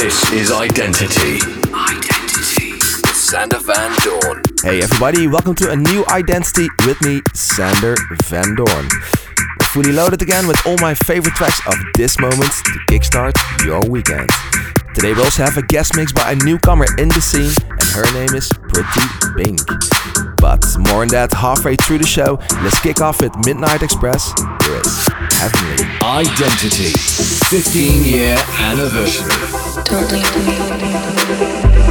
This is Identity. Identity. Sander Van Doorn. Hey everybody, welcome to a new Identity with me, Sander Van Doorn. We're fully loaded again with all my favorite tracks of this moment to kickstart your weekend. Today we also have a guest mix by a newcomer in the scene, and her name is Pretty Pink. But more on that halfway through the show. Let's kick off with Midnight Xpress. Here is Heavenly. Identity. 15 year anniversary. Thank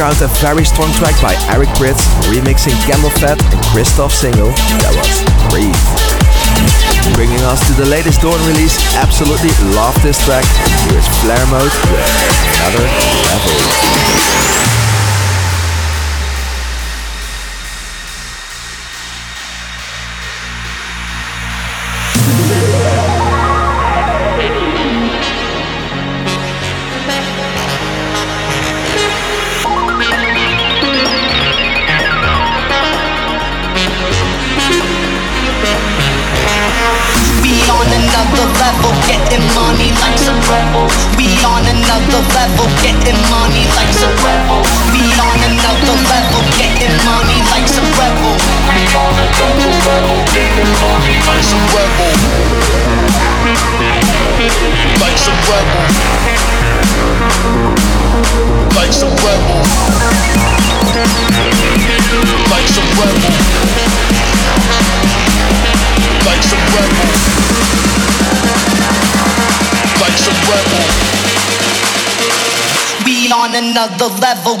out a very strong track by Eric Prydz remixing CamelPhat and Cristoph's single that was Breathe. Bringing us to the latest Doorn release, absolutely love this track. Here's Flaremode with another level. rebel. We on another level, getting money like a rebel. We on another level, getting money like a rebel. We on another level, getting money like a rebel. Like a rebel. Like a rebel. Like a rebel. Like a rebel. We on another level.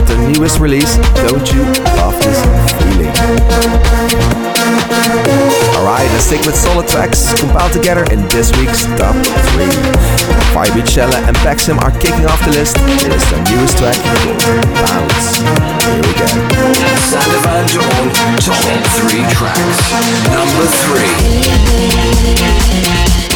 heard newest release, Don't You Love This Feeling? Alright, let's stick with solid tracks compiled together in this week's top 3. Firebeatz Schella and Pexem are kicking off the list. It is their newest track Bounce. Here we go. Sander Van Doorn, top 3 tracks. Number 3.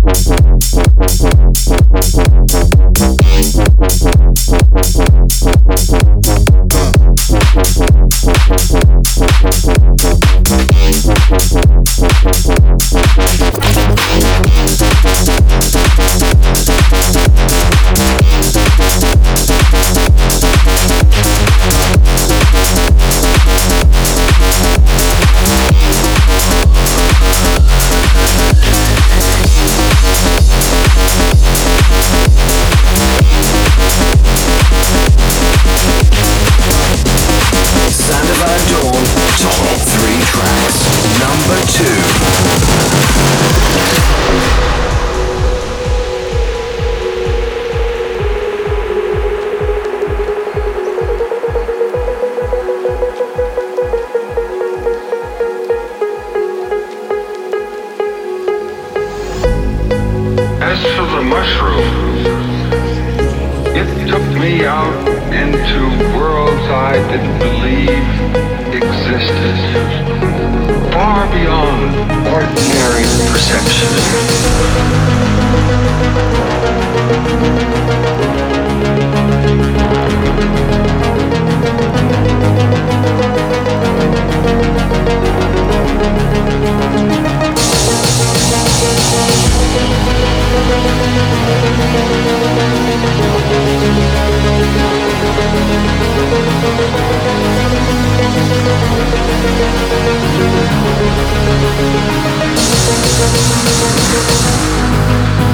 far beyond ordinary perception. Thank you.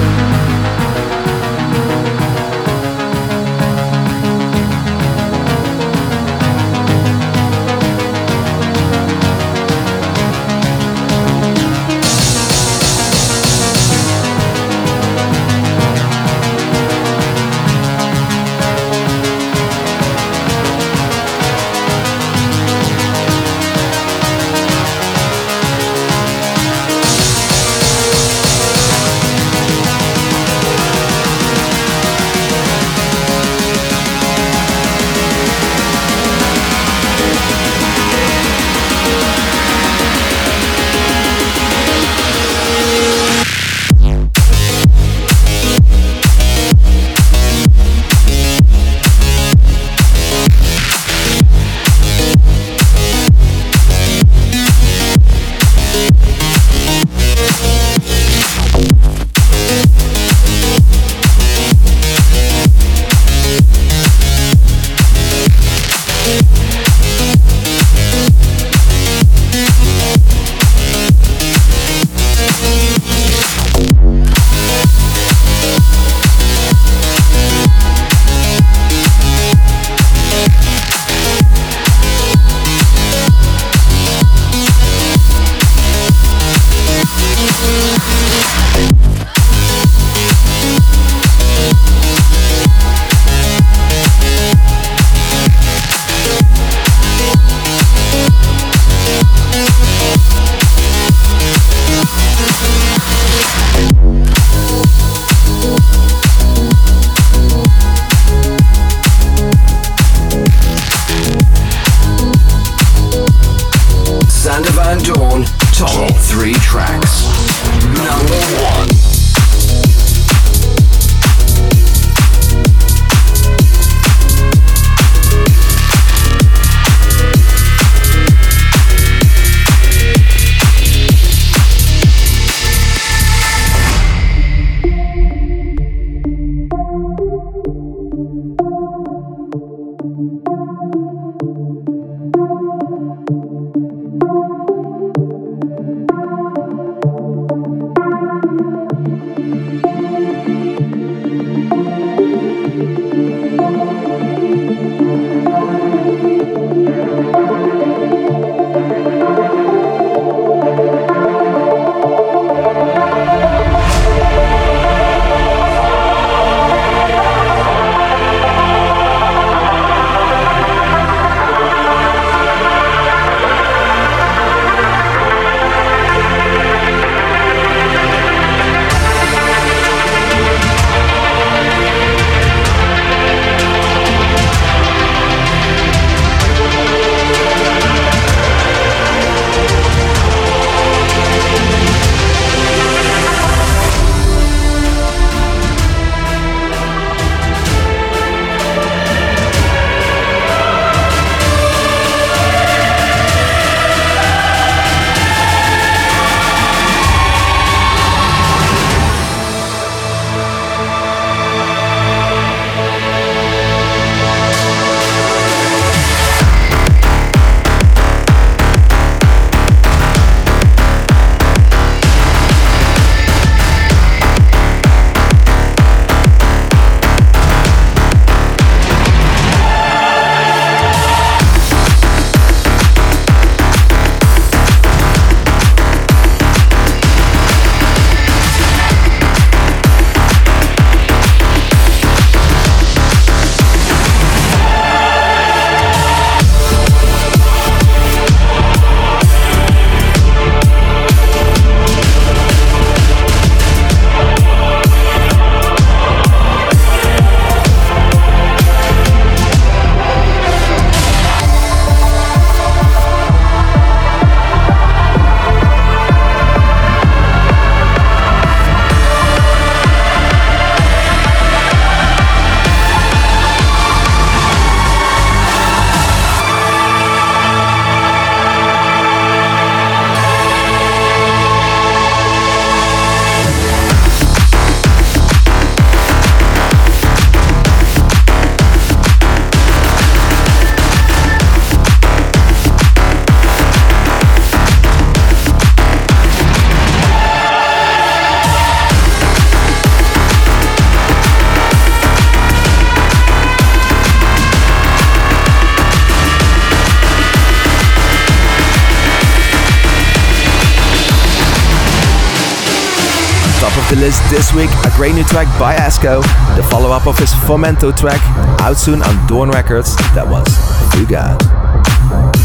List this week, a great new track by ASCO, the follow up of his Fomento track, out soon on Doorn Records, that was Fuga.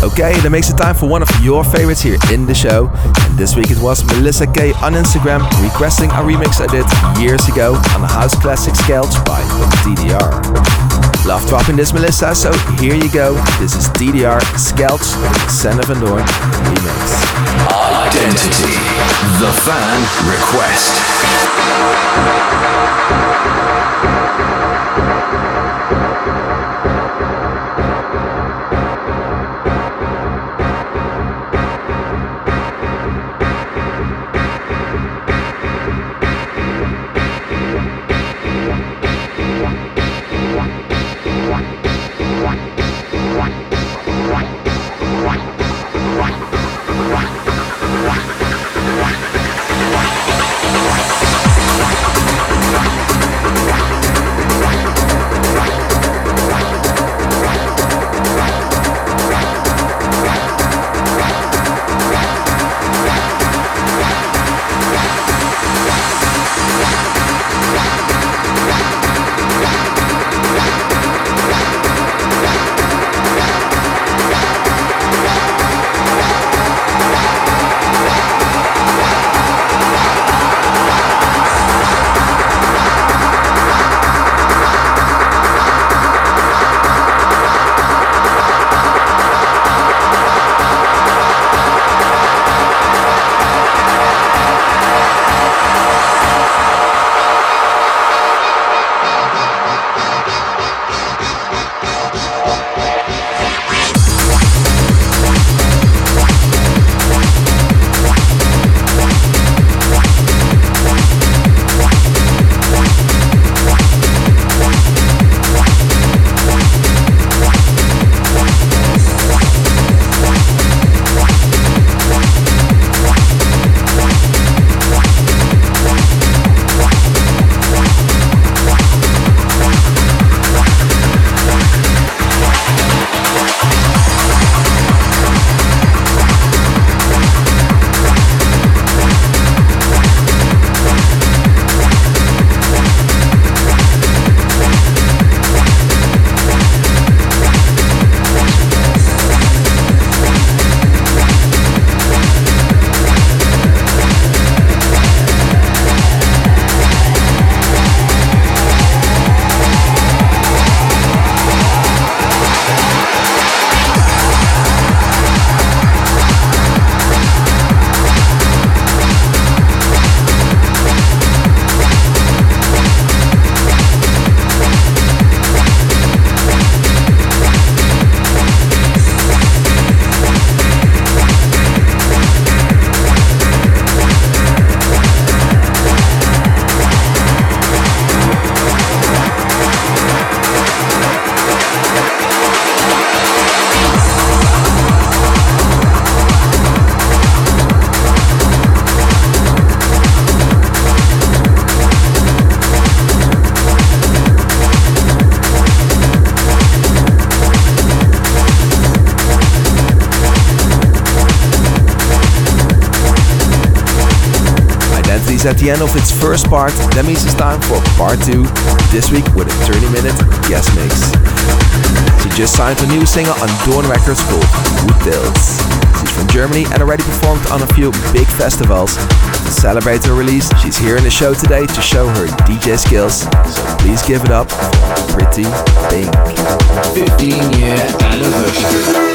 Okay, that makes it time for one of your favorites here in the show. And this week it was Melissa K on Instagram requesting a remix I did years ago on the House Classic Squelch by TDR. Love dropping this, Melissa, so here you go. This is TDR Squelch, Sander Van Doorn remix. Identity, the fan request. At the end of its first part. That means it's time for part two, this week with a 30 minute guest mix. She just signed a new single on Doorn Records called Woodtales. She's from Germany and already performed on a few big festivals. To celebrate her release, she's here in the show today to show her DJ skills. So please give it up Pretty Pink. 15 year anniversary.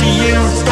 to you.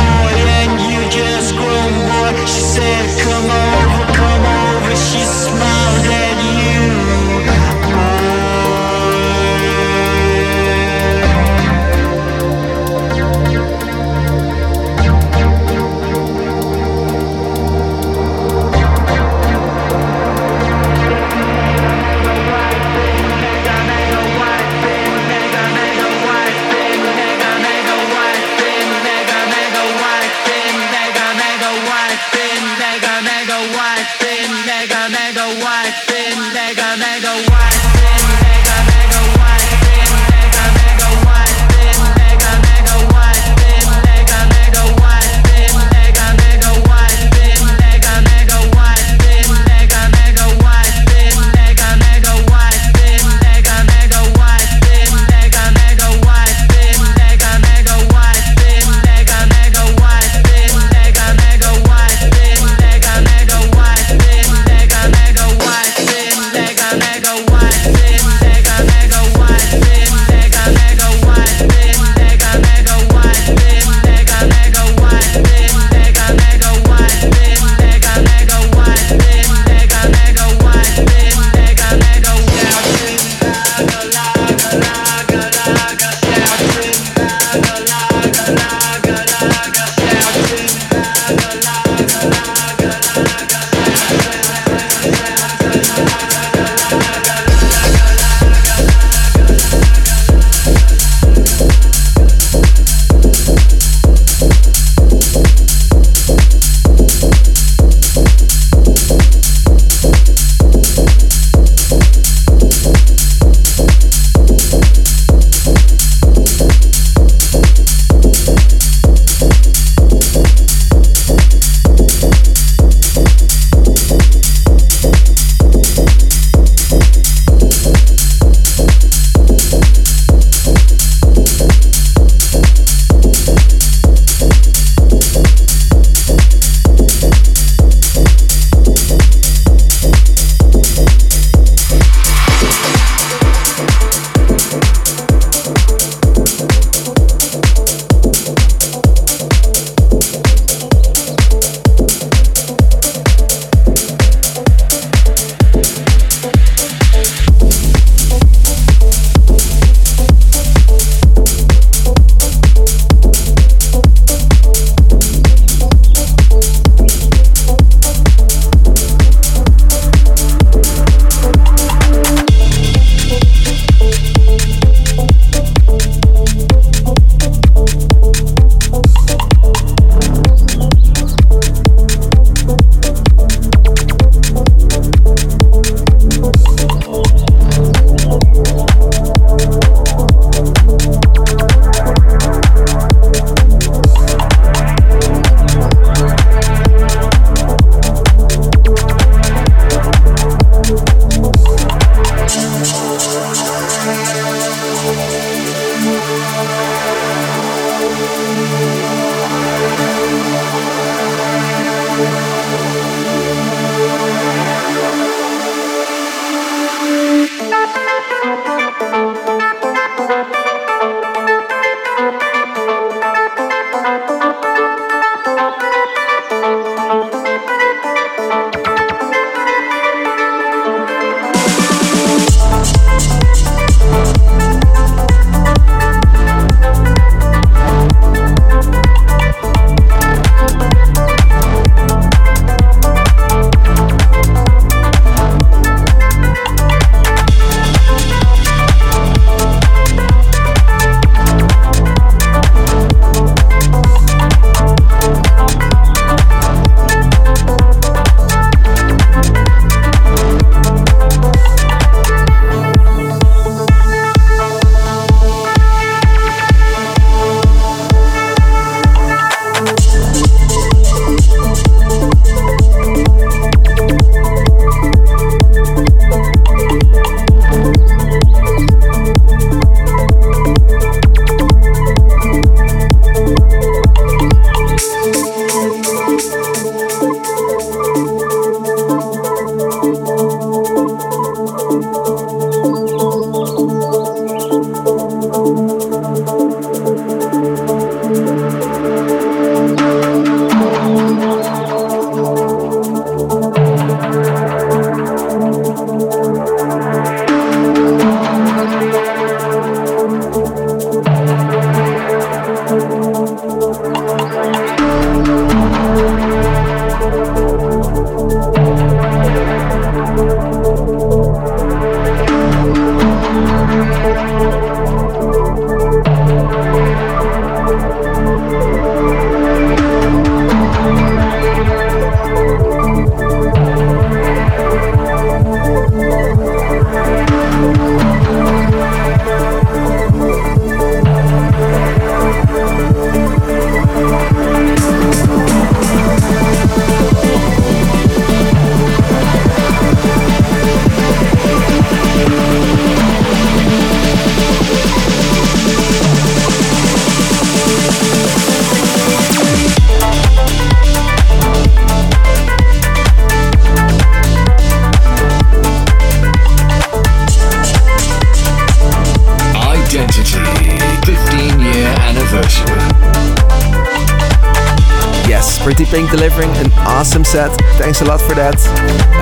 Delivering an awesome set. Thanks a lot for that.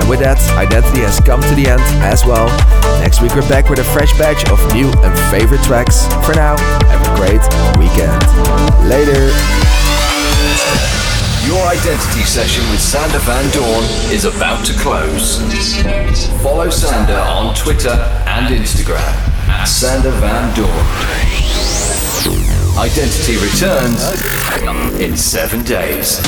And with that, Identity has come to the end as well. Next week we're back with a fresh batch of new and favorite tracks. For now, have a great weekend. Later. Your identity session with Sander Van Doorn is about to close. Follow Sander on Twitter and Instagram at Sander Van Doorn. Identity returns in seven days.